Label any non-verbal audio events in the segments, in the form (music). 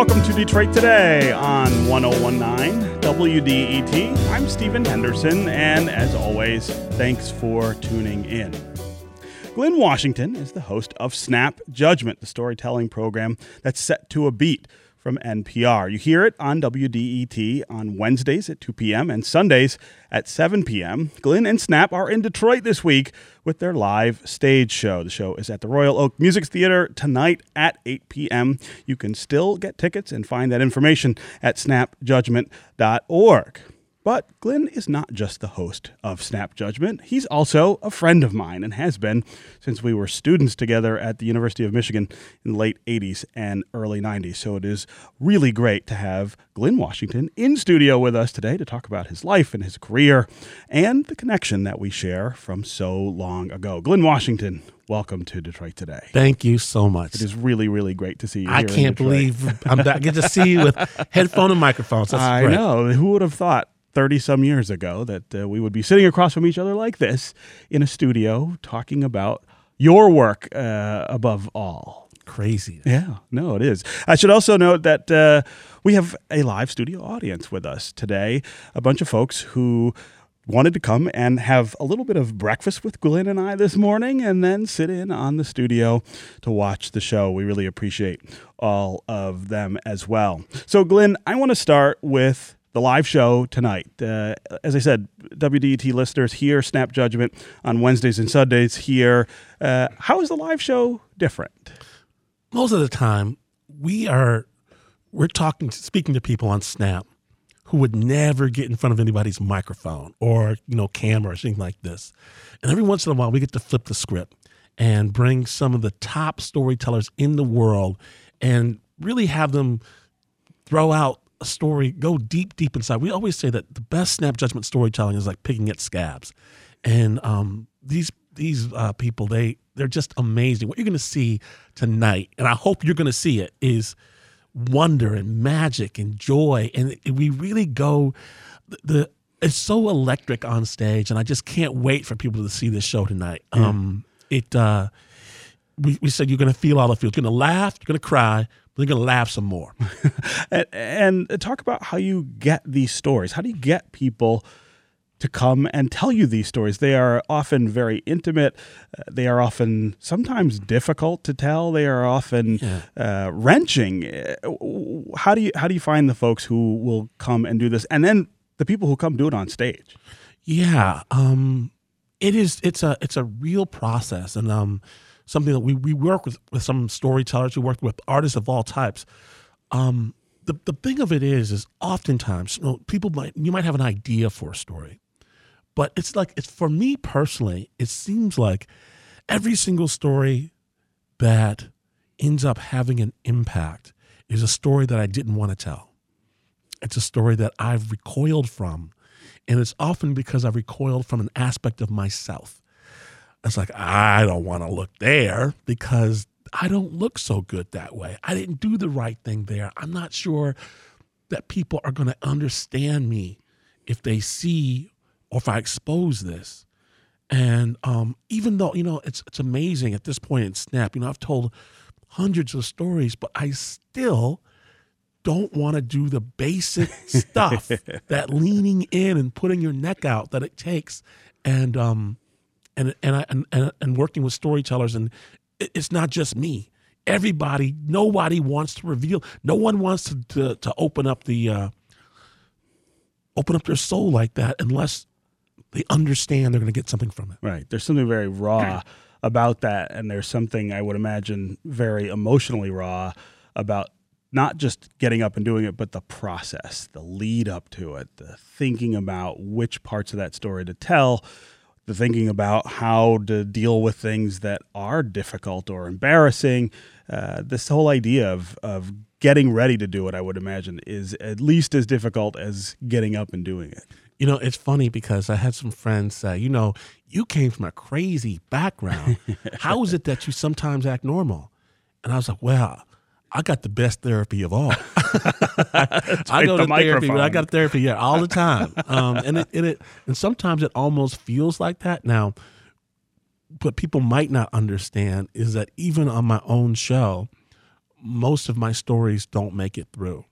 Welcome to Detroit Today on 1019 WDET. I'm Stephen Henderson, and as always, thanks for tuning in. Glynn Washington is the host of Snap Judgment, the storytelling program that's set to a beat from NPR. You hear it on WDET on Wednesdays at 2 p.m. and Sundays at 7 p.m. Glynn and Snap are in Detroit this week with their live stage show. The show is at the Royal Oak Music Theater tonight at 8 p.m. You can still get tickets and find that information at snapjudgment.org. But Glynn is not just the host of Snap Judgment. He's also a friend of mine and has been since we were students together at the University of Michigan in the late 80s and early 90s. So it is really great to have Glynn Washington in studio with us today to talk about his life and his career and the connection that we share from so long ago. Glynn Washington, welcome to Detroit today. Thank you so much. It is really, really great to see you. I can't believe I'm back. I get to see you with (laughs) headphone and microphones. That's I great. know. Who would have thought 30 some years ago that uh, we would be sitting across from each other like this in a studio talking about your work uh, above all. Crazy. Yeah, no, it is. I should also note that uh, we have a live studio audience with us today. A bunch of folks who wanted to come and have a little bit of breakfast with Glynn and I this morning and then sit in on the studio to watch the show. We really appreciate all of them as well. So, Glynn, I want to start with the live show tonight. Uh, as I said, WDET listeners here, Snap Judgment on Wednesdays and Sundays here. Uh, how is the live show different? Most of the time, we are we're talking, speaking to people on Snap who would never get in front of anybody's microphone or you know camera or anything like this. And every once in a while, we get to flip the script and bring some of the top storytellers in the world and really have them throw out a story, go deep, deep inside. We always say that the best snap judgment storytelling is like picking at scabs, and um, these these uh, people they they're just amazing. What you're going to see tonight, and I hope you're going to see it, is wonder and magic and joy, and we really go the. it's so electric on stage, and I just can't wait for people to see this show tonight. Um, it uh, we, we said you're going to feel all the feels. You're going to laugh, you're going to cry, you're going to laugh some more. (laughs) and, and talk about how you get these stories. How do you get people to come and tell you these stories? They are often very intimate. Uh, they are often sometimes difficult to tell. They are often Yeah. uh, wrenching. Uh, How do you how do you find the folks who will come and do this, and then the people who come do it on stage? Yeah, um, it is. It's a it's a real process, and um, something that we we work with with some storytellers. We work with artists of all types. Um, the the thing of it is, is oftentimes you know, people might you might have an idea for a story, but it's like it's for me personally. It seems like every single story that ends up having an impact is a story that I didn't want to tell. It's a story that I've recoiled from. And it's often because I've recoiled from an aspect of myself. It's like, I don't want to look there because I don't look so good that way. I didn't do the right thing there. I'm not sure that people are going to understand me if they see or if I expose this. And um, even though, you know, it's, it's amazing at this point in Snap, you know, I've told hundreds of stories, but I still don't want to do the basic (laughs) stuff that leaning in and putting your neck out that it takes and um and and I, and, and working with storytellers and it's not just me everybody nobody wants to reveal no one wants to to, to open up the uh open up their soul like that unless they understand they're going to get something from it Right. There's something very raw (clears throat) about that. And there's something I would imagine very emotionally raw about not just getting up and doing it, but the process, the lead up to it, the thinking about which parts of that story to tell, the thinking about how to deal with things that are difficult or embarrassing. Uh, this whole idea of, of getting ready to do it, I would imagine, is at least as difficult as getting up and doing it. You know, it's funny because I had some friends say, you know, you came from a crazy background. (laughs) How is it that you sometimes act normal? And I was like, well, I got the best therapy of all. (laughs) I go to therapy, but I got therapy yeah, all the time. Um, and it, and it and sometimes it almost feels like that. Now, what people might not understand is that even on my own show, most of my stories don't make it through.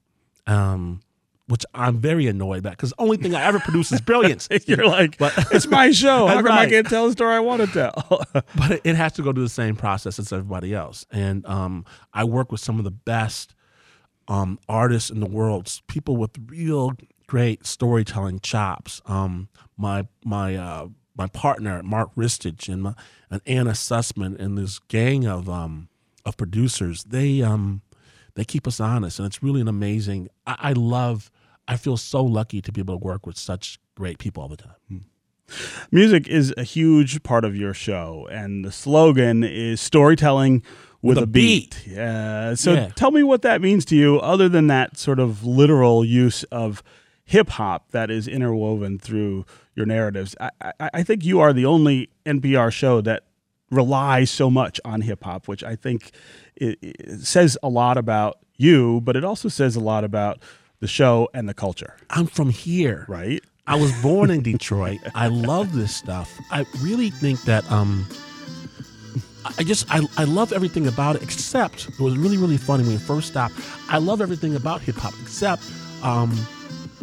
Um, which I'm very annoyed about because the only thing I ever produce is brilliance. (laughs) You're like, But- (laughs) it's my show. How come I can't tell the story I want to tell? (laughs) but it, it has to go through the same process as everybody else. And um, I work with some of the best um, artists in the world, people with real great storytelling chops. Um, my my uh, my partner Mark Ristich and my, and Anna Sussman and this gang of um, of producers. They um, they keep us honest, and it's really an amazing. I, I love. I feel so lucky to be able to work with such great people all the time. Hmm. Music is a huge part of your show, and the slogan is storytelling with, With a a beat. Yeah. So Yeah. tell me what that means to you, other than that sort of literal use of hip hop that is interwoven through your narratives. I, I, I think you are the only NPR show that relies so much on hip hop, which I think it, it says a lot about you, but it also says a lot about the show and the culture, I'm from here. right? I was born in (laughs) Detroit. I love this stuff. I really think that um I just I, I love everything about it except it was really really funny when we first stopped. I love everything about hip hop except um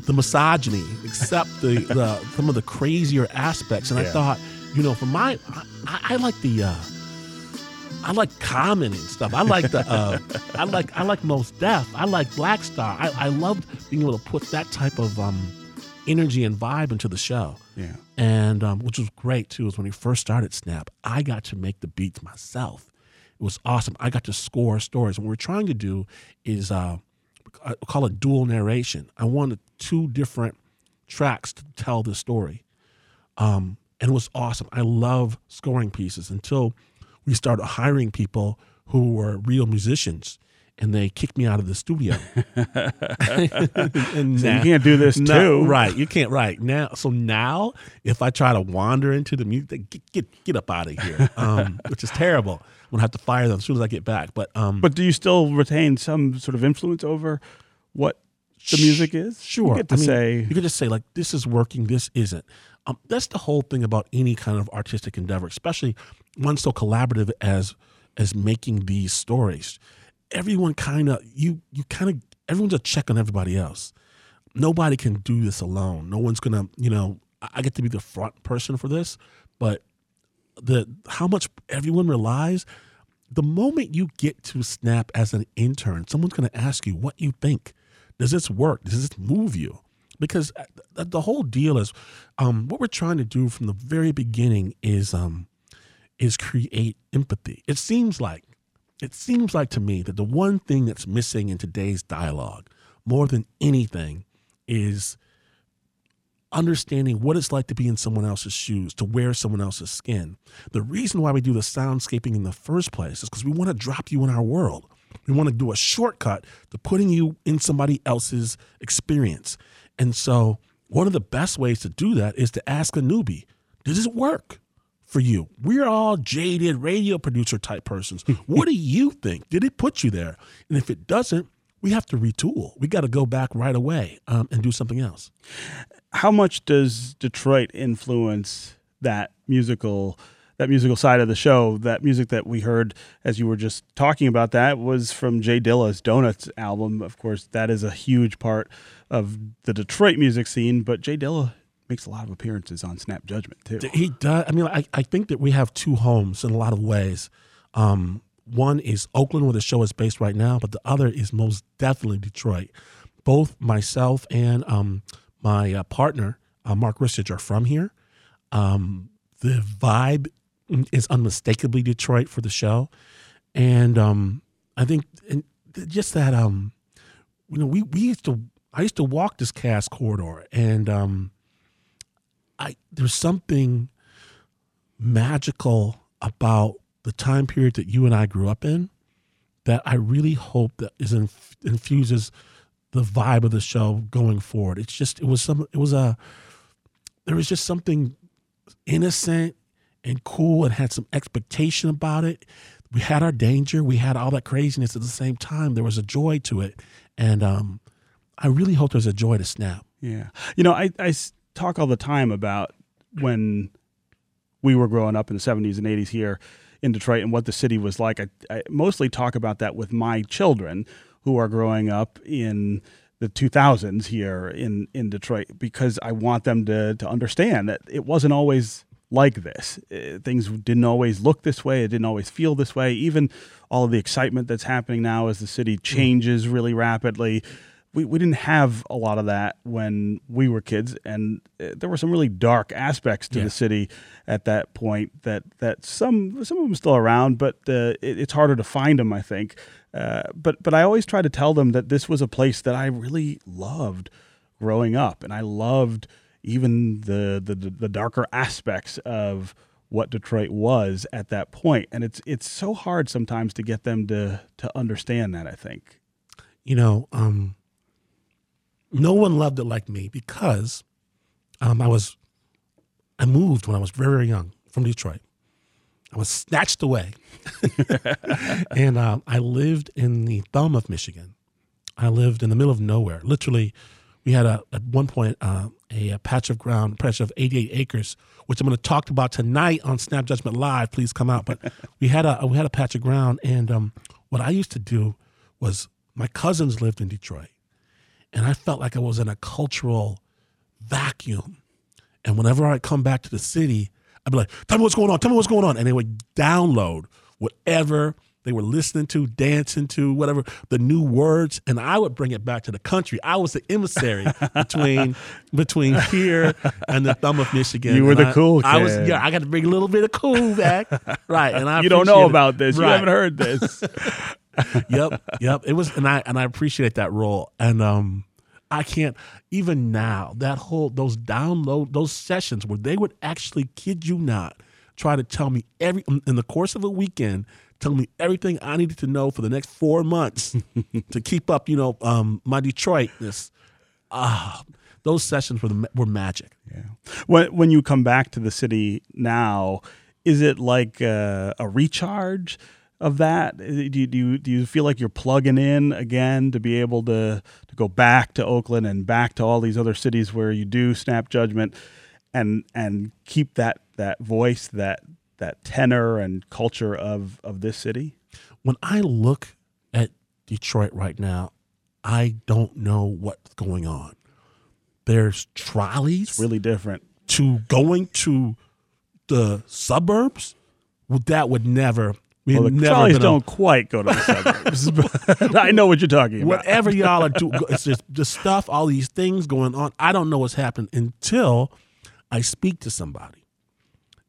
the misogyny, except the, (laughs) the some of the crazier aspects. And I thought, you know, for my I, I like the uh I like Common and stuff. I like the uh, I like I like Mos Def. I like Black Star. I, I loved being able to put that type of um, energy and vibe into the show. Yeah. And um, which was great too is when we first started Snap, I got to make the beats myself. It was awesome. I got to score stories. What we're trying to do is uh, call it dual narration. I wanted two different tracks to tell the story. Um, and it was awesome. I love scoring pieces until we started hiring people who were real musicians, and they kicked me out of the studio. (laughs) (laughs) and So you can't do this no, too. right? You can't. Right now, so now if I try to wander into the music, get get, get up out of here, (laughs) um, which is terrible. I'm gonna have to fire them as soon as I get back. But um, But do you still retain some sort of influence over what the music is? Sure. You get to I mean, say, you could just say like this is working, this isn't. Um, that's the whole thing about any kind of artistic endeavor, especially one so collaborative as as making these stories. Everyone kind of you you kind of everyone's a check on everybody else. Nobody can do this alone. No one's gonna you know. I get to be the front person for this, but the how much everyone relies. The moment you get to Snap as an intern, someone's going to ask you what you think. Does this work? Does this move you? Because uh, the whole deal is, um, what we're trying to do from the very beginning is um, is create empathy. It seems like, it seems like to me that the one thing that's missing in today's dialogue, more than anything, is understanding what it's like to be in someone else's shoes, to wear someone else's skin. The reason why we do the soundscaping in the first place is because we want to drop you in our world. We want to do a shortcut to putting you in somebody else's experience. And so, one of the best ways to do that is to ask a newbie, does it work for you? We're all jaded radio producer type persons. (laughs) what do you think? Did it put you there? And if it doesn't, we have to retool. We got to go back right away um, and do something else. how much does Detroit influence that musical that musical side of the show? That music that we heard as you were just talking about that was from Jay Dilla's Donuts album. Of course, that is a huge part of the Detroit music scene, but Jay Dilla makes a lot of appearances on Snap Judgment too. He does. I mean, I, I think that we have two homes in a lot of ways. Um, one is Oakland, where the show is based right now, but the other is most definitely Detroit. Both myself and um, my uh, partner, uh, Mark Ristich, are from here. Um, the vibe is unmistakably Detroit for the show, and um, I think and just that um, you know we we used to I used to walk this Cass Corridor, and um, I there's something magical about the time period that you and I grew up in that I really hope that is inf- infuses the vibe of the show going forward. It's just it was some it was a there was just something innocent and cool and had some expectation about it. We had our danger, we had all that craziness at the same time. There was a joy to it, and um, I really hope there's a joy to Snap. Yeah. You know, I, I talk all the time about when we were growing up in the 70s and 80s here in Detroit and what the city was like. I, I mostly talk about that with my children who are growing up in the 2000s here in, in Detroit because I want them to, to understand that it wasn't always like this. Uh, things didn't always look this way. It didn't always feel this way. Even all of the excitement that's happening now as the city changes really rapidly. We, we didn't have a lot of that when we were kids, and uh, there were some really dark aspects to Yeah. the city at that point. That that some some of them still around, but uh, it, it's harder to find them, I think. Uh, but but I always try to tell them that this was a place that I really loved growing up, and I loved even the the, the darker aspects of what Detroit was at that point. And it's it's so hard sometimes to get them to to understand that. I think. you know, um, no one loved it like me because um, I was, I moved when I was very, very young from Detroit. I was snatched away, (laughs) and um, I lived in the thumb of Michigan. I lived in the middle of nowhere. Literally, we had a at one point uh, a, a patch of ground, patch of 88 acres, which I'm going to talk about tonight on Snap Judgment Live. Please come out. But (laughs) we had a we had a patch of ground, and um, what I used to do was my cousins lived in Detroit, and I felt like I was in a cultural vacuum. And whenever I come back to the city, I'd be like, "Tell me what's going on. Tell me what's going on," and they would download whatever they were listening to, dancing to, whatever the new words, and I would bring it back to the country. I was the emissary (laughs) between between here and the thumb of Michigan. You were And the I- cool I was kid. yeah. I got to bring a little bit of cool back, right? And I (laughs) you don't know about this. You haven't heard this. (laughs) (laughs) yep, yep. It was, and I and I appreciate that role. And um, I can't even now that whole those download those sessions where they would actually kid you not try to tell me every in the course of a weekend, tell me everything I needed to know for the next four months (laughs) to keep up. You know, um, my Detroitness. Ah, those sessions were the, were magic. Yeah. When when you come back to the city now, is it like uh, a recharge of that? Uh, do you, do you do you feel like you're plugging in again to be able to to go back to Oakland and back to all these other cities where you do snap judgment and and keep that that voice that that tenor and culture of of this city? When I look at Detroit right now, I don't know what's going on. There's trolleys It's Really different. to going to the suburbs. That would never. We Well, the never trolleys don't quite go to the suburbs, (laughs) but (laughs) I know what you're talking about. whatever (laughs) y'all are doing. It's just the stuff, all these things going on. I don't know what's happening until I speak to somebody,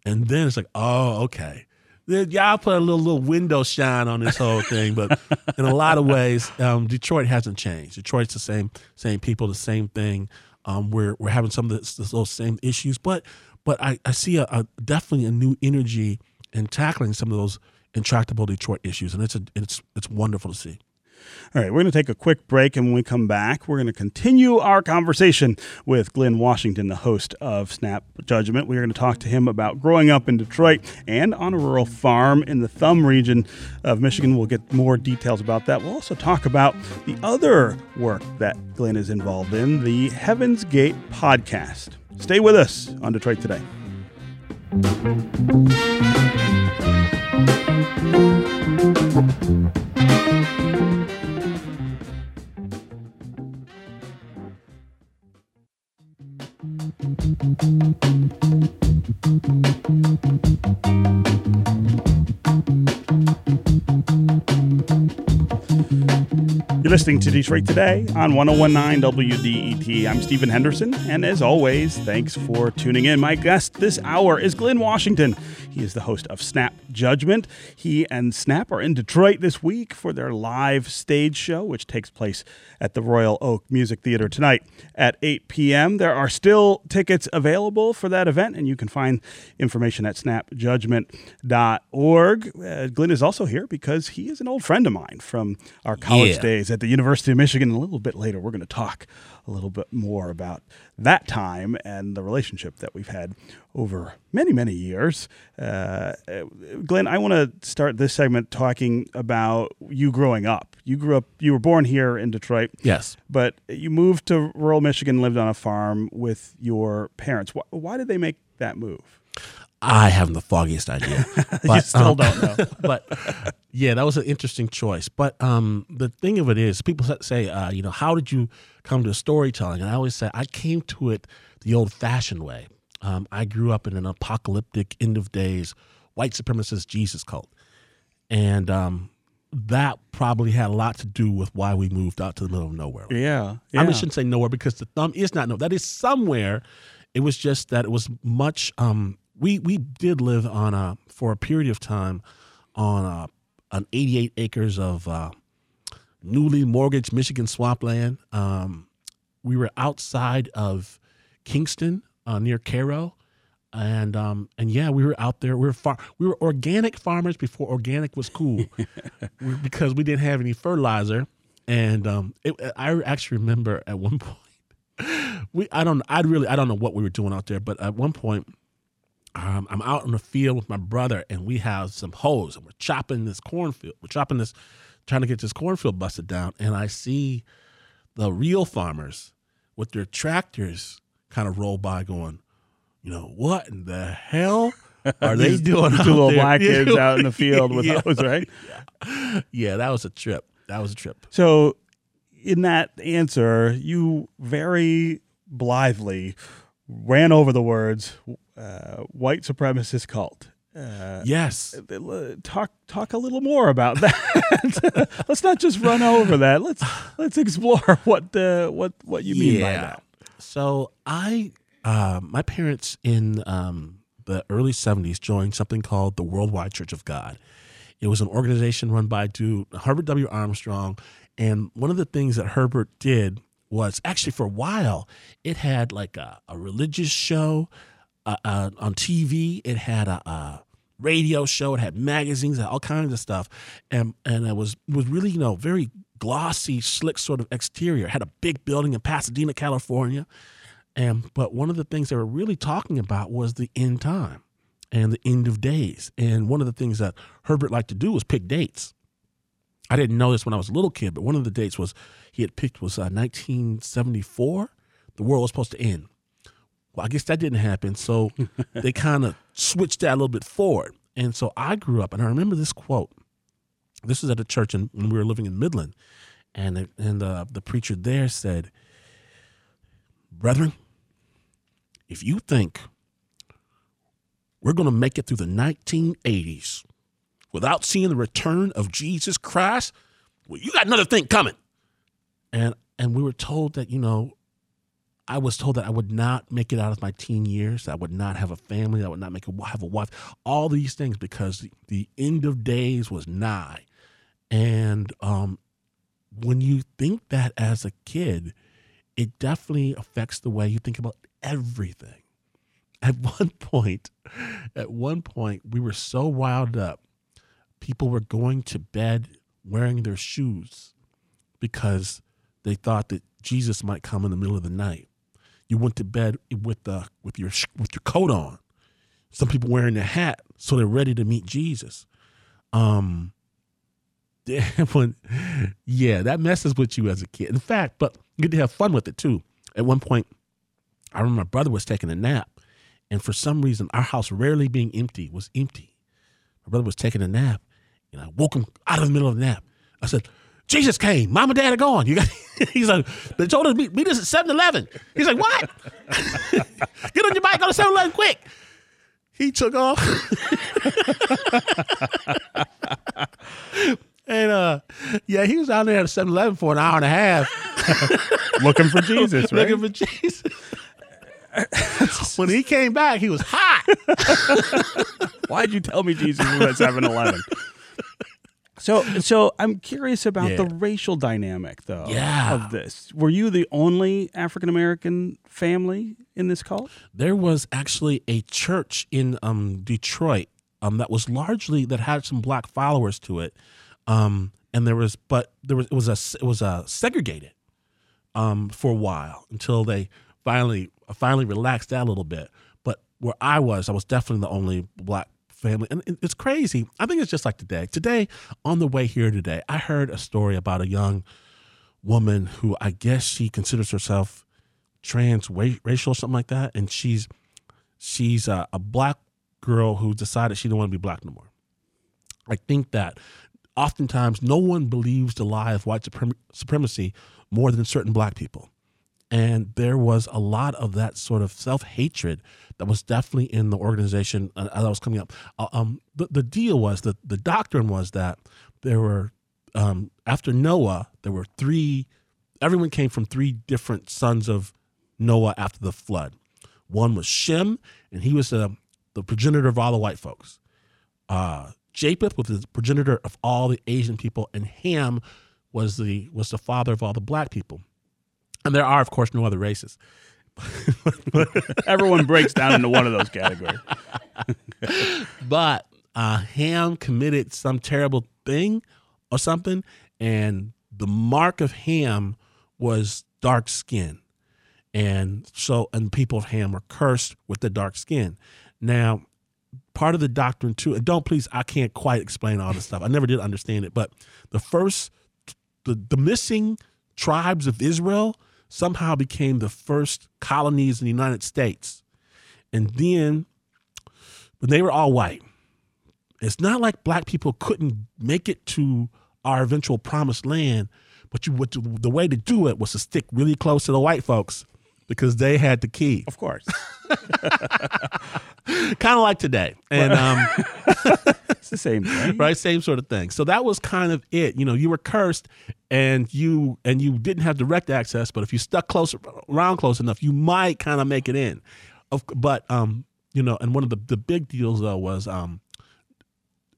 and then it's like, oh, okay. Then y'all put a little little window shine on this whole thing, but in a lot of ways, um, Detroit hasn't changed. Detroit's the same same people, the same thing. Um, we're we're having some of this, those same issues, but but I, I see a, a definitely a new energy in tackling some of those intractable Detroit issues, and it's a, it's it's wonderful to see. All right, we're going to take a quick break, and when we come back, we're going to continue our conversation with Glynn Washington, the host of Snap Judgment. We're going to talk to him about growing up in Detroit and on a rural farm in the Thumb region of Michigan. We'll get more details about that. We'll also talk about the other work that Glynn is involved in, the Heaven's Gate podcast. Stay with us on Detroit Today. You're listening to Detroit Today on 1019 WDET. I'm Stephen Henderson, and as always, thanks for tuning in. My guest this hour is Glynn Washington. He is the host of Snap Judgment. He and Snap are in Detroit this week for their live stage show, which takes place at the Royal Oak Music Theater tonight at 8 p.m. There are still tickets available for that event, and you can find information at snapjudgment.org. Uh, Glynn is also here because he is an old friend of mine from our college Yeah. days at the University of Michigan. A little bit later, we're going to talk a little bit more about that time and the relationship that we've had over many, many years. Uh, Glynn, I want to start this segment talking about you growing up. You grew up, you were born here in Detroit, Yes. but you moved to rural Michigan, lived on a farm with your parents. Why, why did they make that move? I haven't the foggiest idea. (laughs) you still um, don't know. (laughs) but yeah, that was an interesting choice. But um, the thing of it is, people say, uh, you know, how did you come to storytelling? And I always say, I came to it the old fashioned way. Um, I grew up in an apocalyptic, end of days, white supremacist Jesus cult. And um, that probably had a lot to do with why we moved out to the middle of nowhere. Yeah, yeah. I mean, shouldn't say nowhere because the thumb is not nowhere. That is somewhere. It was just that it was much. Um, we we did live on a for a period of time on a, an 88 acres of uh, newly mortgaged Michigan swampland. Um, we were outside of Kingston uh, near Caro, and um, and yeah, we were out there. We were far, we were organic farmers before organic was cool, (laughs) we, because we didn't have any fertilizer. And um, it, I actually remember at one (laughs) point, we I don't I really I don't know what we were doing out there, but at one point, um, I'm out in the field with my brother, and we have some hoes, and we're chopping this cornfield. We're chopping this, trying to get this cornfield busted down, and I see the real farmers with their tractors kind of roll by, going, you know, what in the hell are they (laughs) doing? Two little there? black kids out in the (laughs) field with Yeah. those, right? (laughs) Yeah, that was a trip. That was a trip. So, in that answer, you very blithely ran over the words uh, "white supremacist cult." Uh, Yes. talk talk a little more about (laughs) that. let's not just run over that. Let's let's explore (laughs) what the what what you mean by that. So I, uh, my parents in um, the early '70s joined something called the Worldwide Church of God. It was an organization run by dude Herbert W. Armstrong, and one of the things that Herbert did was actually for a while it had like a, a religious show uh, uh, on TV. It had a, a radio show. It had magazines, had all kinds of stuff, and and it was was really you know very glossy, slick sort of exterior. It had a big building in Pasadena, California, and but one of the things they were really talking about was the end time and the end of days. And one of the things that Herbert liked to do was pick dates. I didn't know this when I was a little kid, but one of the dates was he had picked was uh, 1974. The world was supposed to end. Well, I guess that didn't happen, so (laughs) they kind of switched that a little bit forward. And so I grew up, and I remember this quote. This was at a church in, when we were living in Midland, and the, and uh, the preacher there said, "Brethren, if you think we're going to make it through the 1980s without seeing the return of Jesus Christ, well, you got another thing coming." And and we were told that you know I was told that I would not make it out of my teen years. I would not have a family. I would not make a, have a wife. All these things because the, the end of days was nigh. And um, when you think that as a kid, it definitely affects the way you think about everything. At (laughs) one point, at one point, we were so wild up. People were going to bed wearing their shoes because they thought that Jesus might come in the middle of the night. You went to bed with the with your with your coat on. Some people wearing their hat so they're ready to meet Jesus. Um, (laughs) when, yeah, that messes with you as a kid. In fact, but you get to have fun with it too. At one point, I remember my brother was taking a nap, and for some reason, our house rarely being empty was empty. My brother was taking a nap, and I woke him out of the middle of the nap. I said, Jesus came. Mom and dad are gone. You got (laughs) he's like, they told us to meet, meet us at 7-Eleven. He's like, what? (laughs) Get on your bike, go to 7-Eleven quick. He took off. (laughs) and uh yeah, he was out there at 7-Eleven for an hour and a half. Looking for Jesus, right? Looking for Jesus. when he came back, he was hot. Why'd you tell me Jesus was at 7-Eleven? So, so I'm curious about Yeah. the racial dynamic, though, Yeah. of this. Were you the only African American family in this cult? there was actually a church in um, Detroit um, that was largely that had some black followers to it, um, and there was but there was it was a it was a segregated um, for a while until they finally finally relaxed that a little bit. But where I was, I was definitely the only black family, and it's crazy. I think it's just like today. Today, on the way here today, I heard a story about a young woman who I guess she considers herself trans racial or something like that, and she's she's a, a black girl who decided she didn't want to be black no more. I think that oftentimes no one believes the lie of white suprem- supremacy more than certain black people. And there was a lot of that sort of self hatred that was definitely in the organization uh, as I was coming up. Uh, um, the, the deal was that the doctrine was that there were, um, after Noah, there were three, everyone came from three different sons of Noah after the flood. One was Shem, and he was uh, the progenitor of all the white folks. Uh, Japheth was the progenitor of all the Asian people, and Ham was the was the father of all the black people. And there are, of course, no other races. (laughs) Everyone breaks down into one of those categories. (laughs) but uh, Ham committed some terrible thing or something, and the mark of Ham was dark skin. And so, and people of Ham were cursed with the dark skin. Now, part of the doctrine too, and don't please, I can't quite explain all this stuff. I never did understand it, but the first, the, the missing tribes of Israel somehow became the first colonies in the United States. And then, when they were all white, it's not like black people couldn't make it to our eventual promised land, but you, the way to do it was to stick really close to the white folks because they had the key. Of course. (laughs) kind of like today. And um, (laughs) it's the same thing. Right, same sort of thing. So that was kind of it. You know, you were cursed and you and you didn't have direct access, but if you stuck close around close enough, you might kind of make it in. Of, but um, you know, and one of the, the big deals though was um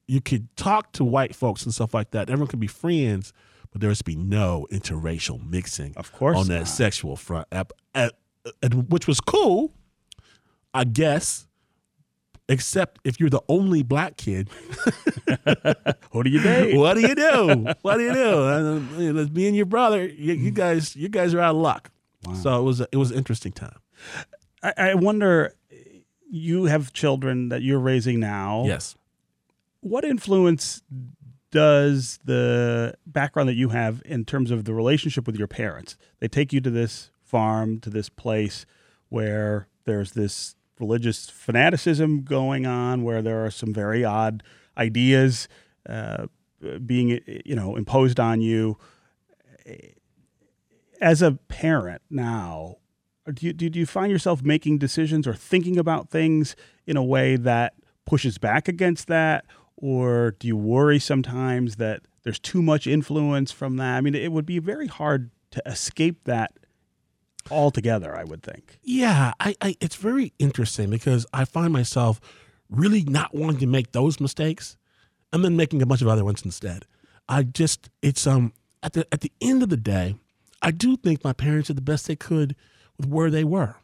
you could talk to white folks and stuff like that. Everyone could be friends, but there was to be no interracial mixing. Of course, on that not. sexual front, at, at, at, which was cool, I guess. Except if you're the only black kid, (laughs) what do you do? What do you do? What do you do? Uh, me and your brother, you, you, guys, you guys are out of luck. Wow. So it was a, it was an interesting time. I, I wonder, you have children that you're raising now. Yes. What influence does the background that you have in terms of the relationship with your parents? They take you to this farm, to this place where there's this religious fanaticism going on, where there are some very odd ideas uh, being, you know, imposed on you. As a parent now, do you, do you find yourself making decisions or thinking about things in a way that pushes back against that? Or do you worry sometimes that there's too much influence from that? I mean, it would be very hard to escape that altogether, I would think. Yeah, I, I, it's very interesting because I find myself really not wanting to make those mistakes and then making a bunch of other ones instead. I just it's um at the at the end of the day, I do think my parents did the best they could with where they were.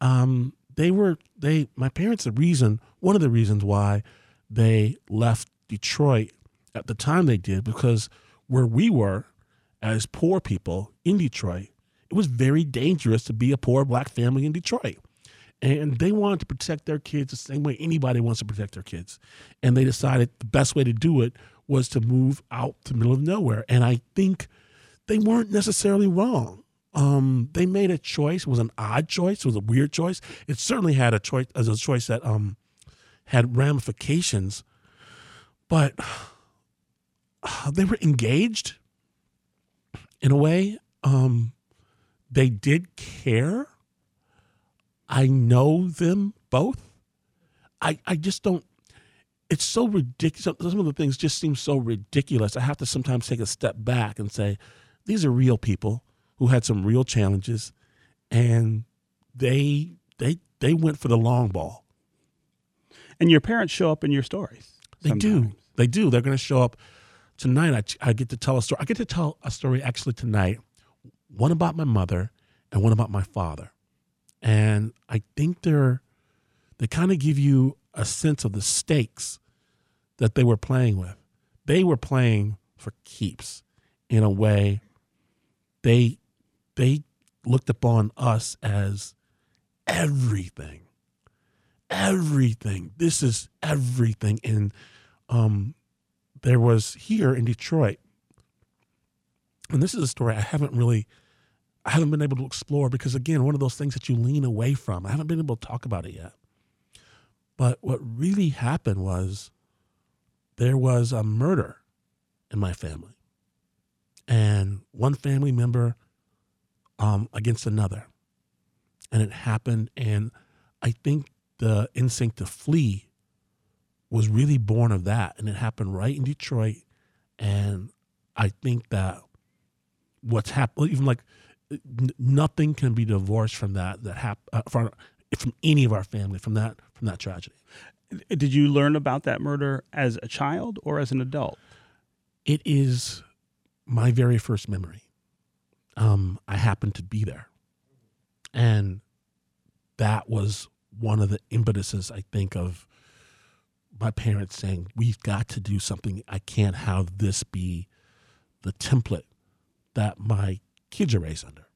Um they were they my parents the reason one of the reasons why they left Detroit at the time they did because where we were as poor people in Detroit it was very dangerous to be a poor black family in Detroit. And they wanted to protect their kids the same way anybody wants to protect their kids. And they decided the best way to do it was to move out to the middle of nowhere. And I think they weren't necessarily wrong. Um, they made a choice. It was an odd choice. It was a weird choice. It certainly had a choice as a choice that um, had ramifications, but uh, (sighs) they were engaged in a way. Um, they did care. I know them both. I, I just don't. It's so ridiculous. Some of the things just seem so ridiculous. I have to sometimes take a step back and say, these are real people who had some real challenges, and they they they went for the long ball. And your parents show up in your stories. They sometimes. do. They do. They're going to show up tonight. I, I get to tell a story. I get to tell a story actually tonight one about my mother and one about my father. And I think they're they kind of give you a sense of the stakes that they were playing with. They were playing for keeps in a way they they looked upon us as everything. Everything. This is everything. And um, there was here in Detroit, and this is a story I haven't really I haven't been able to explore because again, one of those things that you lean away from. I haven't been able to talk about it yet. But what really happened was there was a murder in my family, and one family member um, against another, and it happened. And I think the instinct to flee was really born of that, and it happened right in Detroit. And I think that what's happened, even like n- nothing can be divorced from that that happened uh, from from any of our family from that from that tragedy. Did you learn about that murder as a child or as an adult? It is my very first memory. Um, I happened to be there, and that was one of the impetuses I think of my parents saying, "We've got to do something. I can't have this be the template that my kids are raised under."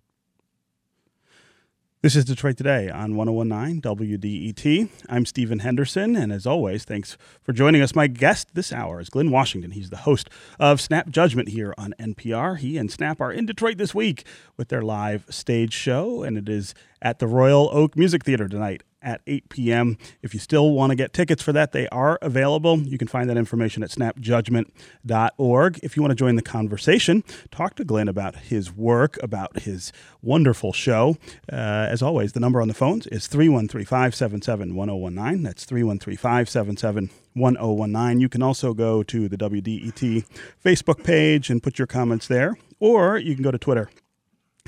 This is Detroit Today on 1019 WDET. I'm Stephen Henderson, and as always, thanks for joining us. My guest this hour is Glynn Washington. He's the host of Snap Judgment here on NPR. He and Snap are in Detroit this week with their live stage show, and it is at the Royal Oak Music Theater tonight at 8 p.m. If you still want to get tickets for that, they are available. You can find that information at snapjudgment.org. If you want to join the conversation, talk to Glynn about his work, about his wonderful show. Uh, as always, the number on the phones is 313 577 1019. That's 313 577 1019. You can also go to the WDET Facebook page and put your comments there, or you can go to Twitter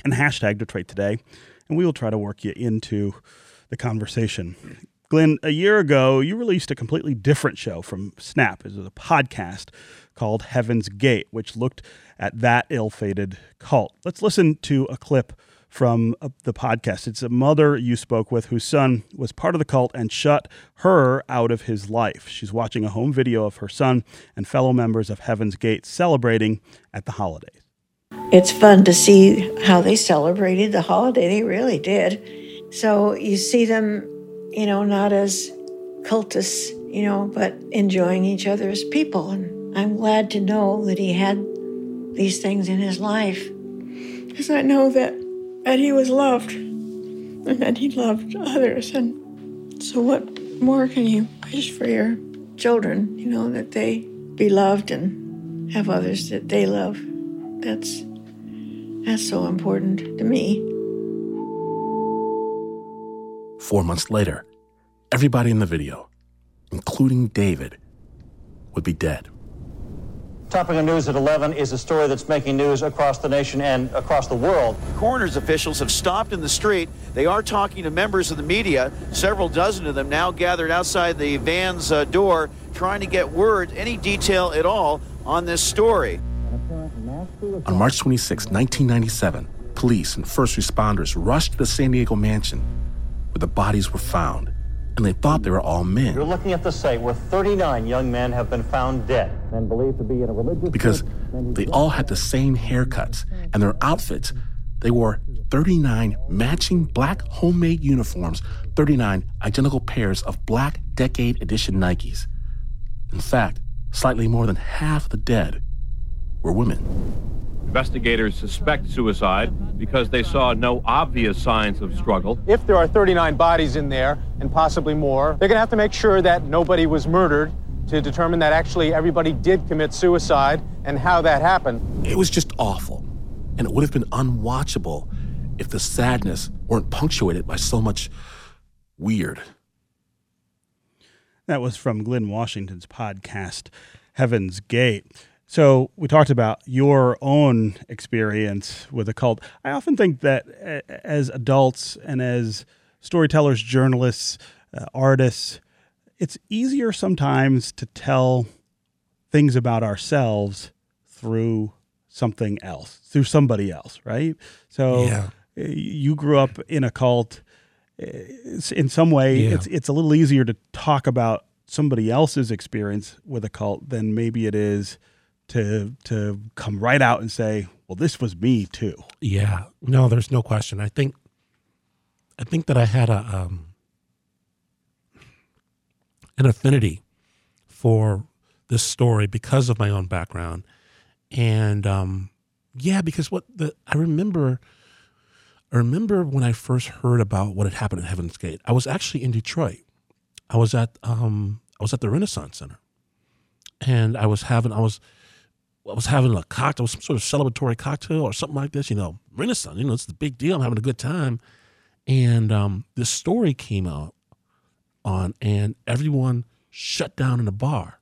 and hashtag Detroit Today, and we will try to work you into the conversation. Glynn, a year ago, you released a completely different show from Snap. It was a podcast called Heaven's Gate, which looked at that ill fated cult. Let's listen to a clip from uh, the podcast. It's a mother you spoke with whose son was part of the cult and shut her out of his life. She's watching a home video of her son and fellow members of Heaven's Gate celebrating at the holidays. It's fun to see how they celebrated the holiday. They really did. So you see them, you know, not as cultists, you know, but enjoying each other as people. And I'm glad to know that he had these things in his life. Because I know that, that he was loved and that he loved others. And so, what more can you wish for your children? You know, that they be loved and have others that they love. That's that's so important to me. Four months later, everybody in the video, including David, would be dead. Topping the news at 11 is a story that's making news across the nation and across the world. Coroner's officials have stopped in the street. They are talking to members of the media, several dozen of them now gathered outside the van's uh, door, trying to get word, any detail at all, on this story. On March 26, 1997, police and first responders rushed to the San Diego mansion where the bodies were found, and they thought they were all men. You're looking at the site where 39 young men have been found dead and believed to be in a religious because they all had the same haircuts and their outfits. They wore 39 matching black homemade uniforms, 39 identical pairs of black Decade Edition Nikes. In fact, slightly more than half the dead were women. Investigators suspect suicide because they saw no obvious signs of struggle. If there are 39 bodies in there, and possibly more, they're going to have to make sure that nobody was murdered to determine that actually everybody did commit suicide and how that happened. It was just awful, and it would have been unwatchable if the sadness weren't punctuated by so much weird. That was from Glynn Washington's podcast, Heaven's Gate. So we talked about your own experience with a cult. I often think that as adults and as storytellers, journalists, uh, artists, it's easier sometimes to tell things about ourselves through something else, through somebody else, right? So yeah. you grew up in a cult. In some way, yeah. it's it's a little easier to talk about somebody else's experience with a cult than maybe it is to to come right out and say, "Well, this was me too." Yeah, no, there's no question. I think, I think that I had a um, an affinity for this story because of my own background, and um, yeah, because what the I remember. I remember when I first heard about what had happened at Heaven's Gate. I was actually in Detroit, I was at um, I was at the Renaissance Center, and I was having I was I was having a cocktail, some sort of celebratory cocktail or something like this. You know, Renaissance. You know, it's the big deal. I'm having a good time, and um, this story came out on, and everyone shut down in the bar,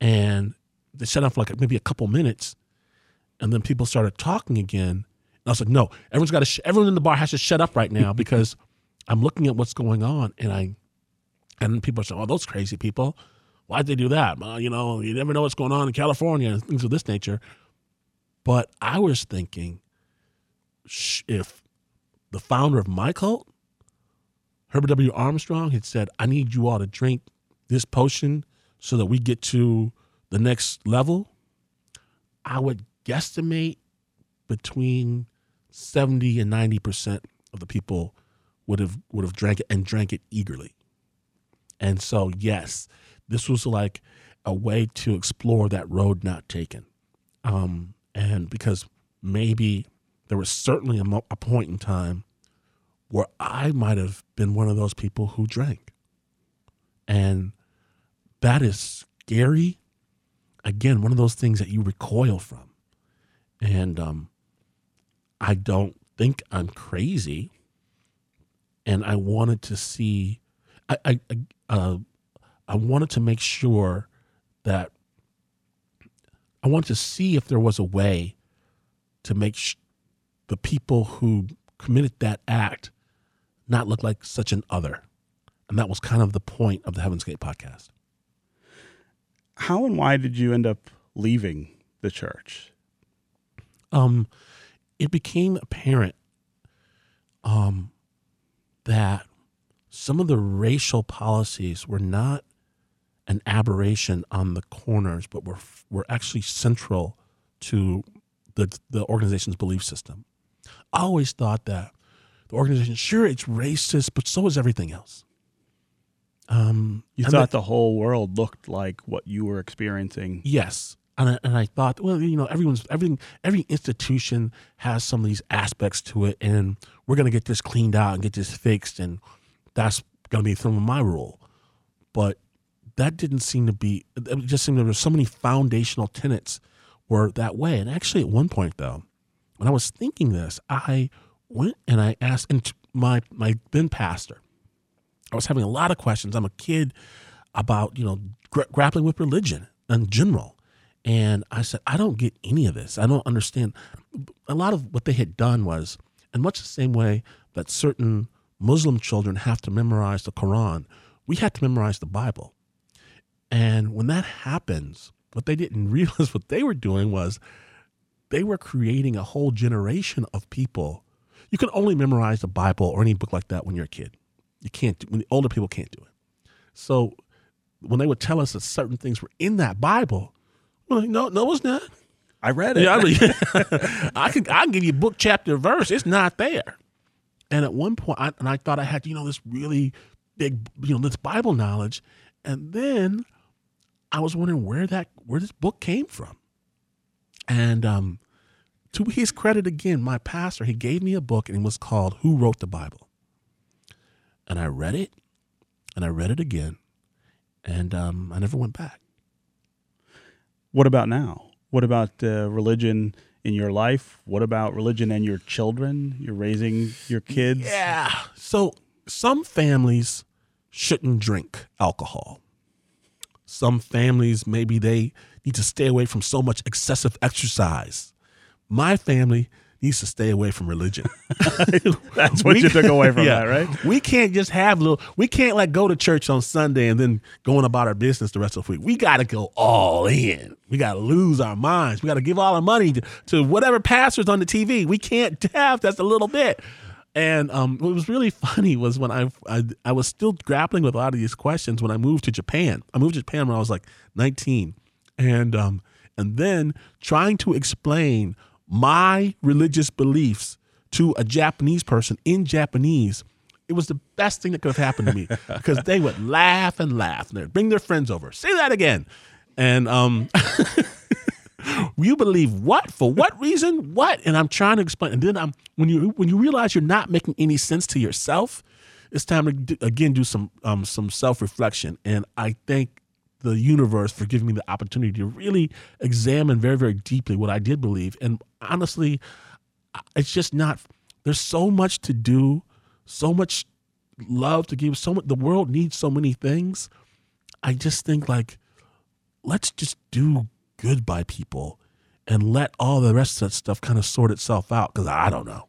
and they shut down for like maybe a couple minutes, and then people started talking again. And I was like, no, everyone's got to. Sh- everyone in the bar has to shut up right now because I'm looking at what's going on, and I, and people are saying, oh, those crazy people why'd they do that? Well, you know, you never know what's going on in California and things of this nature. But I was thinking, if the founder of my cult, Herbert W. Armstrong, had said, I need you all to drink this potion so that we get to the next level, I would guesstimate between 70 and 90% of the people would have would have drank it and drank it eagerly. And so yes, this was like a way to explore that road not taken. Um, and because maybe there was certainly a, mo- a point in time where I might have been one of those people who drank. And that is scary. Again, one of those things that you recoil from. And um, I don't think I'm crazy. And I wanted to see, I, I, uh, I wanted to make sure that I wanted to see if there was a way to make sh- the people who committed that act not look like such an other. And that was kind of the point of the Heaven's Gate podcast. How and why did you end up leaving the church? Um, it became apparent um, that some of the racial policies were not an aberration on the corners, but we were were actually central to the the organization's belief system. I always thought that the organization, sure, it's racist, but so is everything else. Um, you thought the whole world looked like what you were experiencing. Yes, and I, and I thought, well, you know, everyone's everything, every institution has some of these aspects to it, and we're gonna get this cleaned out and get this fixed, and that's gonna be some of my rule. But that didn't seem to be. It just seemed there were so many foundational tenets were that way. And actually, at one point though, when I was thinking this, I went and I asked and my my then pastor. I was having a lot of questions. I'm a kid about you know gra- grappling with religion in general, and I said I don't get any of this. I don't understand. A lot of what they had done was, in much the same way that certain Muslim children have to memorize the Quran, we had to memorize the Bible. And when that happens, what they didn't (laughs) realize what they were doing was they were creating a whole generation of people. You can only memorize the Bible or any book like that when you're a kid. You can't. When the older people can't do it. So when they would tell us that certain things were in that Bible, we're like, no, no, it's not. I read it. Yeah, I, mean, (laughs) (laughs) I can I can give you book chapter verse. It's not there. And at one point, I, and I thought I had you know this really big you know this Bible knowledge, and then I was wondering where that where this book came from. And um, to his credit again, my pastor, he gave me a book and it was called Who Wrote the Bible? And I read it and I read it again and um, I never went back. What about now? What about uh, religion in your life? What about religion and your children? You're raising your kids? Yeah. So some families shouldn't drink alcohol some families, maybe they need to stay away from so much excessive exercise. My family needs to stay away from religion. (laughs) (laughs) That's what we, you took away from yeah, that, right? We can't just have little. We can't like go to church on Sunday and then going about our business the rest of the week. We got to go all in. We got to lose our minds. We got to give all our money to, to whatever pastors on the TV. We can't (laughs) have that's a little bit. And um, what was really (laughs) funny was when I, I, I was still grappling with a lot of these questions when I moved to Japan. I moved to Japan when I was like 19, and um, and then trying to explain my religious beliefs to a Japanese person in Japanese. It was the best thing that could have happened to me (laughs) because they would laugh and laugh and they'd bring their friends over. Say that again, and um. (laughs) you believe what for what reason what and i'm trying to explain and then i'm when you when you realize you're not making any sense to yourself it's time to do, again do some um, some self reflection, and I thank the universe for giving me the opportunity to really examine very very deeply what I did believe. And honestly, it's just not. There's so much to do, so much love to give. So much. The world needs so many things. I just think like, let's just do good by people and let all the rest of that stuff kind of sort itself out because I don't know.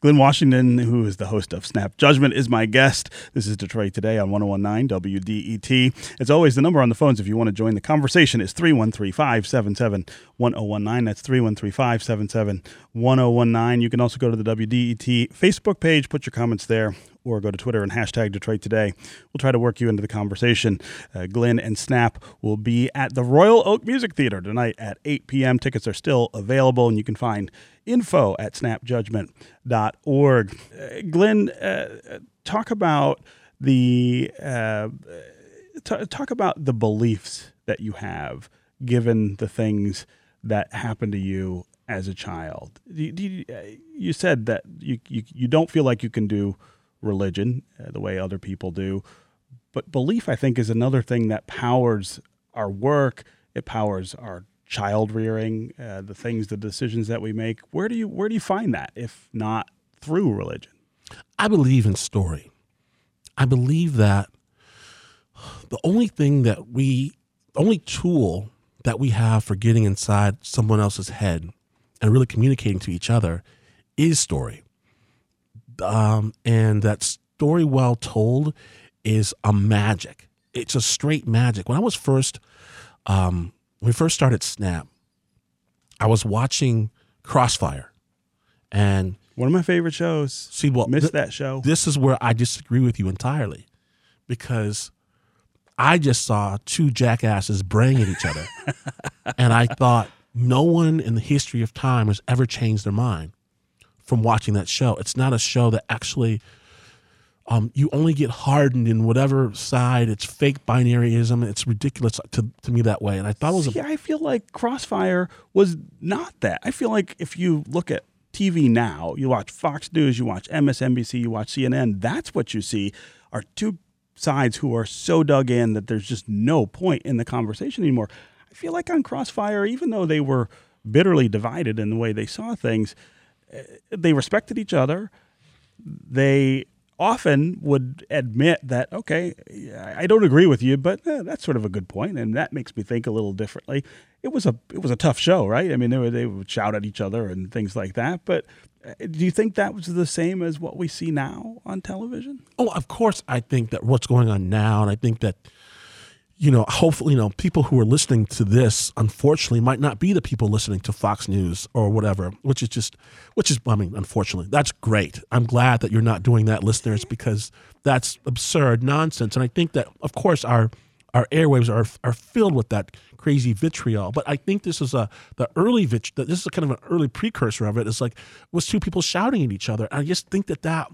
Glynn Washington, who is the host of Snap Judgment, is my guest. This is Detroit Today on 1019 WDET. As always, the number on the phones, if you want to join the conversation, is 313 577 1019. That's 313 577 1019. You can also go to the WDET Facebook page, put your comments there, or go to Twitter and hashtag Detroit Today. We'll try to work you into the conversation. Uh, Glynn and Snap will be at the Royal Oak Music Theater tonight at 8 p.m. Tickets are still available, and you can find info at snapjudgment.org. Uh, Glynn, uh, talk about the uh, talk about the beliefs that you have given the things that happened to you as a child. Uh, you said that you, you, you don't feel like you can do religion uh, the way other people do. But belief, I think, is another thing that powers our work. It powers our child rearing, uh, the things, the decisions that we make. Where do you where do you find that if not through religion? I believe in story. I believe that the only thing that we, the only tool that we have for getting inside someone else's head and really communicating to each other is story um, and that story well told is a magic. It's a straight magic. When I was first, um, when we first started Snap, I was watching Crossfire, and one of my favorite shows. See, well, missed th- that show. This is where I disagree with you entirely, because I just saw two jackasses braying at each other, (laughs) and I thought no one in the history of time has ever changed their mind from watching that show. It's not a show that actually um, you only get hardened in whatever side. It's fake binaryism. It's ridiculous to, to me that way. And I thought it was. Yeah, I feel like Crossfire was not that. I feel like if you look at TV now, you watch Fox News, you watch MSNBC, you watch CNN. That's what you see are two sides who are so dug in that there's just no point in the conversation anymore. I feel like on Crossfire, even though they were bitterly divided in the way they saw things, they respected each other. They often would admit that, okay, I don't agree with you, but eh, that's sort of a good point, and that makes me think a little differently. It was a it was a tough show, right? I mean, they they would shout at each other and things like that. But eh, do you think that was the same as what we see now on television? Oh, of course, I think that what's going on now, and I think that you know, hopefully, you know, people who are listening to this, unfortunately, might not be the people listening to Fox News or whatever, which is just, which is, I mean, unfortunately, that's great. I'm glad that you're not doing that, listeners, because that's absurd nonsense. And I think that, of course, our our airwaves are are filled with that crazy vitriol. But I think this is a the early vit. This is kind of an early precursor of it. It's like was two people shouting at each other. And I just think that that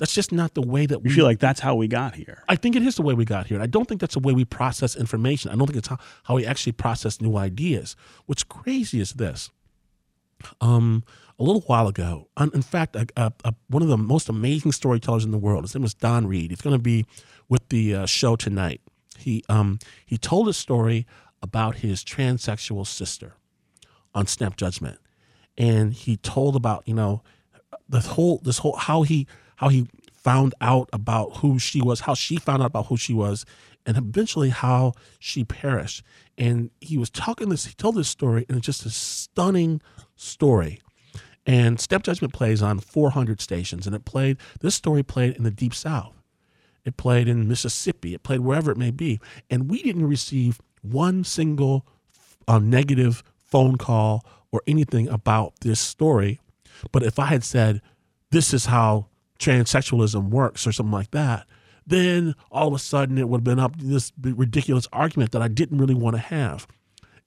that's just not the way that we you feel like that's how we got here. I think it is the way we got here. And I don't think that's the way we process information. I don't think it's how, how we actually process new ideas. What's crazy is this. Um, a little while ago, in fact, a, a, a, one of the most amazing storytellers in the world. His name was Don Reed. He's going to be with the uh, show tonight. He um, he told a story about his transsexual sister on Snap Judgment, and he told about you know the whole this whole how he how he found out about who she was, how she found out about who she was, and eventually how she perished. And he was talking this, he told this story, and it's just a stunning story. And Snap Judgment plays on 400 stations, and it played, this story played in the Deep South. It played in Mississippi, it played wherever it may be. And we didn't receive one single uh, negative phone call or anything about this story. But if I had said, this is how transsexualism works or something like that, then all of a sudden it would have been up this ridiculous argument that I didn't really want to have.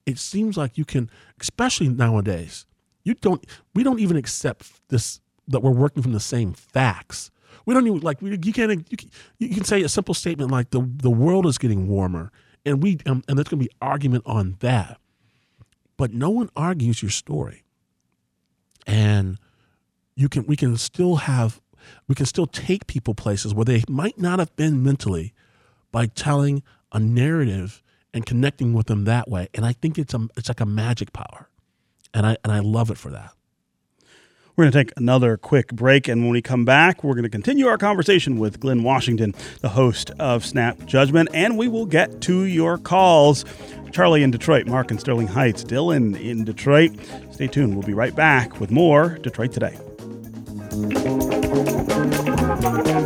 It seems like you can, especially nowadays, you don't. We don't even accept this that we're working from the same facts. We don't even like you can't. You can, you can say a simple statement like the the world is getting warmer, and we um, and there's going to be argument on that, but no one argues your story, and you can we can still have we can still take people places where they might not have been mentally by telling a narrative and connecting with them that way. And I think it's a it's like a magic power, and I and I love it for that. We're going to take another quick break, and when we come back, we're going to continue our conversation with Glynn Washington, the host of Snap Judgment, and we will get to your calls. Charlie in Detroit, Mark in Sterling Heights, Dylan in Detroit. Stay tuned. We'll be right back with more Detroit Today. Thank you.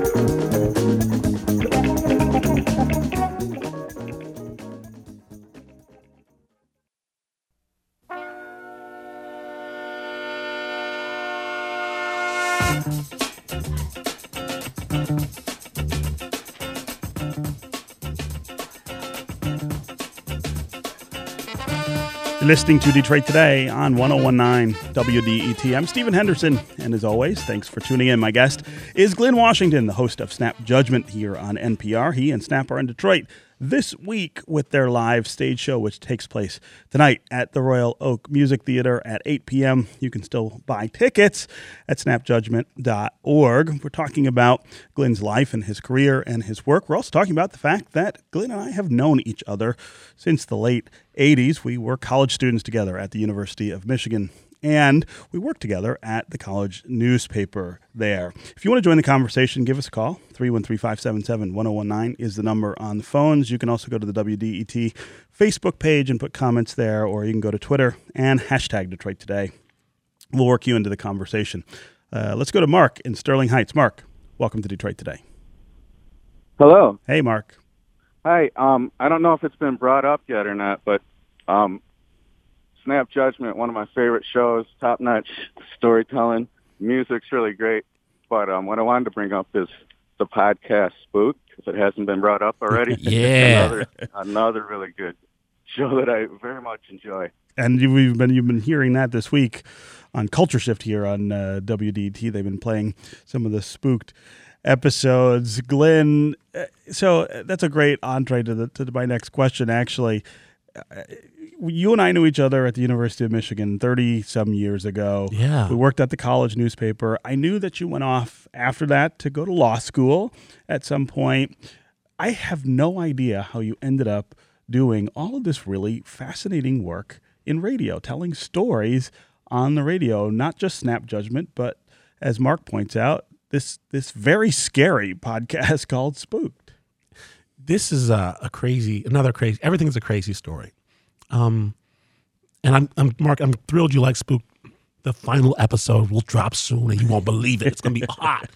Listening to Detroit Today on 1019 WDET. I'm Stephen Henderson, and as always, thanks for tuning in. My guest is Glynn Washington, the host of Snap Judgment here on NPR. He and Snap are in Detroit this week with their live stage show, which takes place tonight at the Royal Oak Music Theater at 8 p.m. You can still buy tickets at snapjudgment.org. We're talking about Glynn's life and his career and his work. We're also talking about the fact that Glenn and I have known each other since the late 80s. We were college students together at the University of Michigan and we work together at the college newspaper there. If you want to join the conversation, give us a call. 313 577 1019 is the number on the phones. You can also go to the WDET Facebook page and put comments there, or you can go to Twitter and hashtag Detroit Today. We'll work you into the conversation. Uh, let's go to Mark in Sterling Heights. Mark, welcome to Detroit Today. Hello. Hey, Mark. Hi. Um, I don't know if it's been brought up yet or not, but um, Snap Judgment, one of my favorite shows, top notch storytelling. Music's really great. But um, what I wanted to bring up is the podcast Spook, if it hasn't been brought up already. (laughs) (laughs) yeah. another, another really good show that I very much enjoy. And you've been you've been hearing that this week on Culture Shift here on uh, WDET. They've been playing some of the spooked episodes. Glynn, uh, so uh, that's a great entree to the to my next question. Actually, uh, you and I knew each other at the University of Michigan 30 some years ago. Yeah. We worked at the college newspaper. I knew that you went off after that to go to law school at some point. I have no idea how you ended up doing all of this really fascinating work in radio, telling stories on the radio, not just Snap Judgment, but as Mark points out, this this very scary (laughs) podcast called Spooked. This is a, a crazy, another crazy. Everything's a crazy story. Um, and I'm, I'm Mark. I'm thrilled you like Spook. The final episode will drop soon, and you won't believe it. It's gonna be (laughs) hot.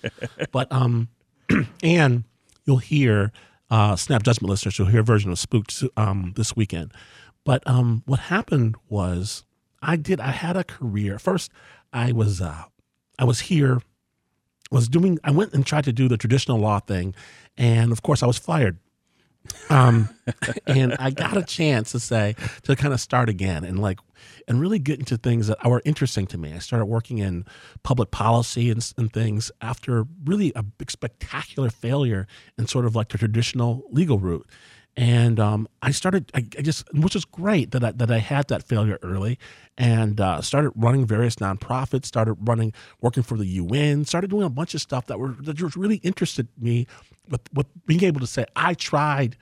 But um, (clears throat) and you'll hear uh, Snap Judgment listeners. You'll hear a version of Spook um this weekend. But um, what happened was I did. I had a career. First, I was uh, I was here. Was doing. I went and tried to do the traditional law thing, and of course, I was fired um, (laughs) and I got a chance to say to kind of start again and like and really get into things that were interesting to me. I started working in public policy and, and things after really a spectacular failure in sort of like the traditional legal route. And um, I started, I, I, just, which is great that I, that I had that failure early, and uh, started running various nonprofits, started running, working for the UN, started doing a bunch of stuff that were that was really interested me with, with being able to say I tried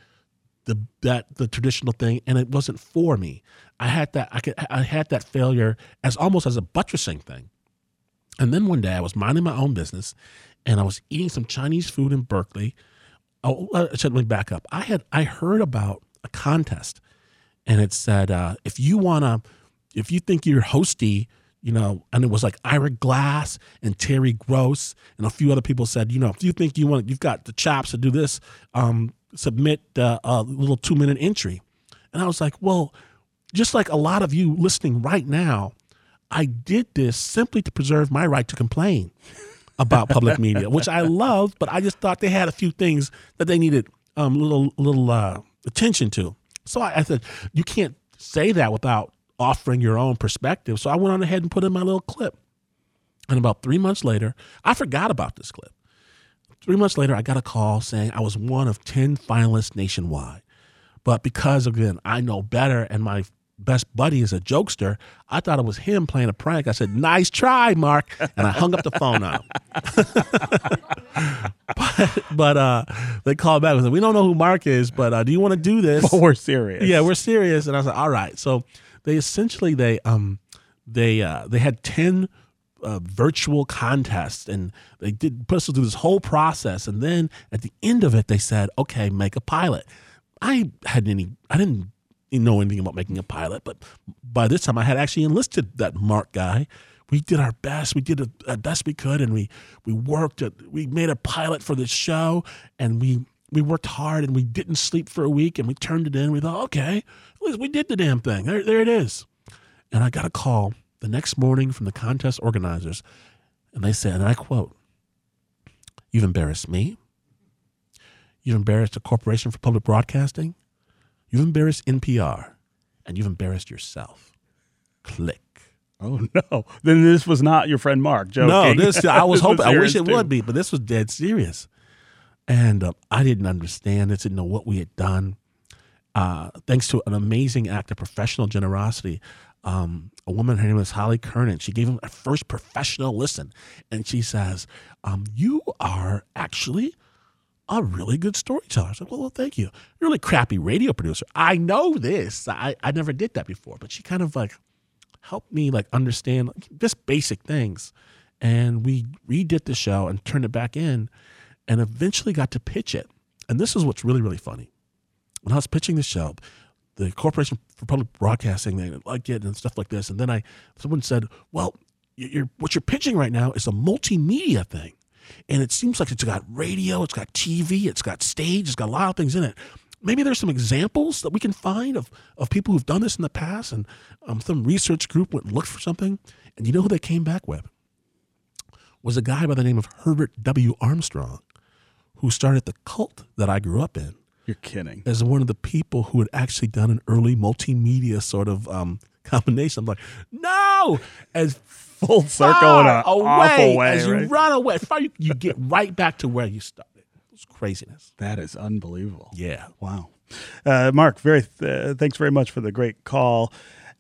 the that the traditional thing and it wasn't for me. I had that I could I had that failure as almost as a buttressing thing. And then one day I was minding my own business and I was eating some Chinese food in Berkeley. Oh, let me back up. I had I heard about a contest and it said uh, if you wanna if you think you're hosty you know, and it was like Ira Glass and Terry Gross and a few other people said, you know, if you think you want, you've got the chops to do this, um, submit uh, a little two minute entry. And I was like, well, just like a lot of you listening right now, I did this simply to preserve my right to complain (laughs) about public media, which I love, but I just thought they had a few things that they needed um, little little uh, attention to. So I, I said, you can't say that without offering your own perspective. So I went on ahead and put in my little clip. And about three months later, I forgot about this clip. Three months later, I got a call saying I was one of 10 finalists nationwide. But because, again, I know better and my best buddy is a jokester. I thought it was him playing a prank. I said, "Nice try, Mark," and I hung up the phone on him. (laughs) but but uh, they called back and said, "We don't know who Mark is, but uh, do you want to do this?" But (laughs) we're serious. Yeah, we're serious. And I said, "All right." So they essentially they um they uh, they had ten uh, virtual contests and they did put us through this whole process and then at the end of it they said okay make a pilot i hadn't any i didn't know anything about making a pilot but by this time i had actually enlisted that mark guy. We did our best. We did the best we could and we we worked we made a pilot for this show and we we worked hard and we didn't sleep for a week and we turned it in. We thought okay we did the damn thing. There, there it is. And i got a call the next morning from the contest organizers, and they said, and I quote, You've embarrassed me. You've embarrassed the Corporation for Public Broadcasting. You've embarrassed NPR. And you've embarrassed yourself. Click. Oh (laughs) no! Then this was not your friend Mark joking. No, this I was (laughs) This hoping. I wish it too. would be, but this was dead serious. And uh, I didn't understand. I didn't know what we had done. Uh, thanks to an amazing act of professional generosity, um, a woman, her name was Holly Kernan. She gave him a first professional listen, and she says, um, "You are actually." A really good storyteller. I said, well, well, thank you. Really crappy radio producer. I know this. I, I never did that before, but she kind of like helped me like understand like, just basic things. And we redid the show and turned it back in and eventually got to pitch it. And this is what's really, really funny. When I was pitching the show, the Corporation for Public Broadcasting, they liked it and stuff like this. And then I, someone said, well, you're, what you're pitching right now is a multimedia thing. And it seems like it's got radio, it's got TV, it's got stage, it's got a lot of things in it. Maybe there's some examples that we can find of, of people who've done this in the past. And um, some research group went and looked for something. And you know who they came back with? Was a guy by the name of Herbert W. Armstrong, who started the cult that I grew up in You're kidding. as one of the people who had actually done an early multimedia sort of um, (laughs) combination. I'm like, no, as Full circle in far an awful way. as you right? run away, far you, you get right back to where you started. It's craziness. That is unbelievable. Yeah. Wow. Uh, Mark, very th- thanks very much for the great call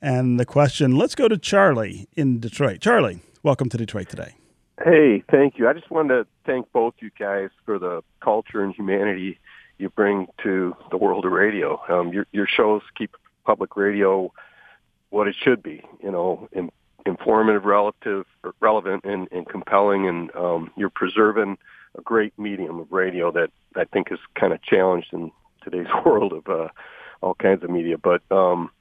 and the question. Let's go to Charlie in Detroit. Charlie, welcome to Detroit today. Hey, thank you. I just wanted to thank both you guys for the culture and humanity you bring to the world of radio. Um, your your shows keep public radio what it should be, you know, in, informative, relative, relevant, and, and compelling, and um, you're preserving a great medium of radio that I think is kind of challenged in today's (laughs) world of uh, all kinds of media. But um,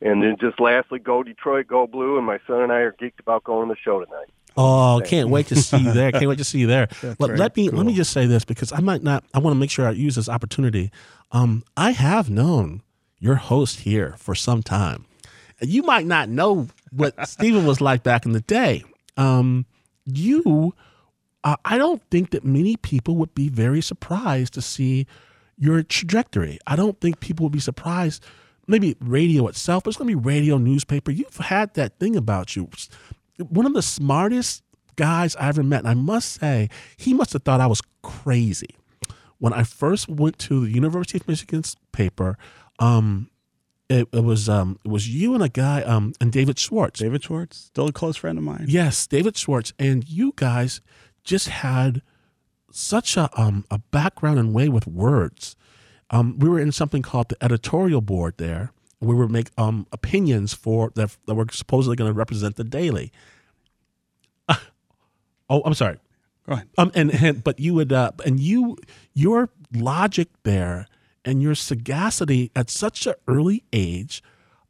and then just lastly, go Detroit, go blue, and my son and I are geeked about going to the show tonight. Oh, (laughs) can't wait to see you there. Can't wait to see you there. But very let me let me just say this because I might not. I want to make sure I use this opportunity. Um, I have known your host here for some time, and you might not know what Stephen was like back in the day. Um, you, uh, I don't think that many people would be very surprised to see your trajectory. I don't think people would be surprised. Maybe radio itself, but it's going to be radio, newspaper. You've had that thing about you one of the smartest guys I ever met. And I must say, he must have thought I was crazy. When I first went to the University of Michigan's paper, um, it, it was um, it was you and a guy um, and David Schwartz. David Schwartz, still a close friend of mine. Yes, David Schwartz, and you guys just had such a um, a background and way with words. Um, we were in something called the editorial board there. We were make um, opinions for that that were supposedly going to represent the Daily. (laughs) oh, I'm sorry. Go ahead. Um, and, and but you would uh, and you your logic there and your sagacity at such an early age,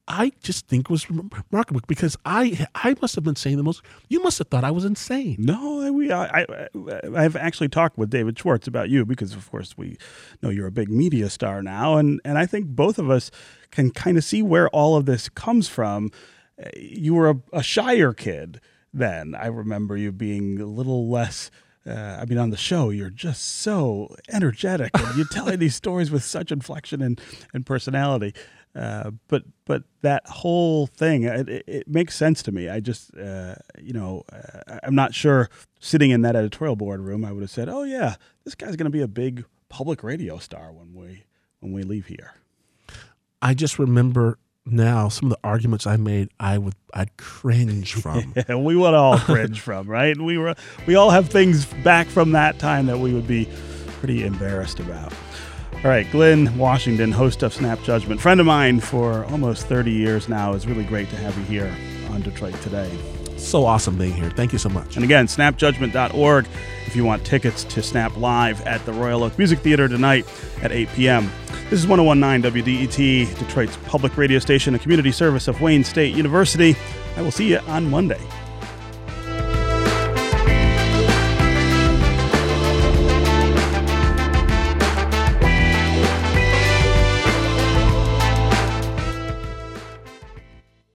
I just think was remarkable because I I must have been saying the most. You must have thought I was insane. No, we. I, I, I've actually talked with David Schwartz about you because, of course, we know you're a big media star now, and and I think both of us can kind of see where all of this comes from. You were a, a shyer kid then. I remember you being a little less. Uh, I mean, on the show, you're just so energetic, and you're telling (laughs) these stories with such inflection and, and personality. Uh, but but that whole thing, it, it, makes sense to me. I just, uh, you know, uh, I'm not sure. Sitting in that editorial board room, I would have said, "Oh yeah, this guy's going to be a big public radio star when we when we leave here." I just remember now, some of the arguments I made, I would I'd cringe (laughs) from. yeah, we would all cringe (laughs) from, right? We were we all have things back from that time that we would be pretty embarrassed about. All right, Glynn Washington, host of Snap Judgment, friend of mine for almost 30 years now. It's really great to have you here on Detroit Today. So awesome being here. Thank you so much. And again, snapjudgment.org if you want tickets to Snap Live at the Royal Oak Music Theater tonight at 8 p.m. This is 1019 WDET, Detroit's public radio station, a community service of Wayne State University. I will see you on Monday.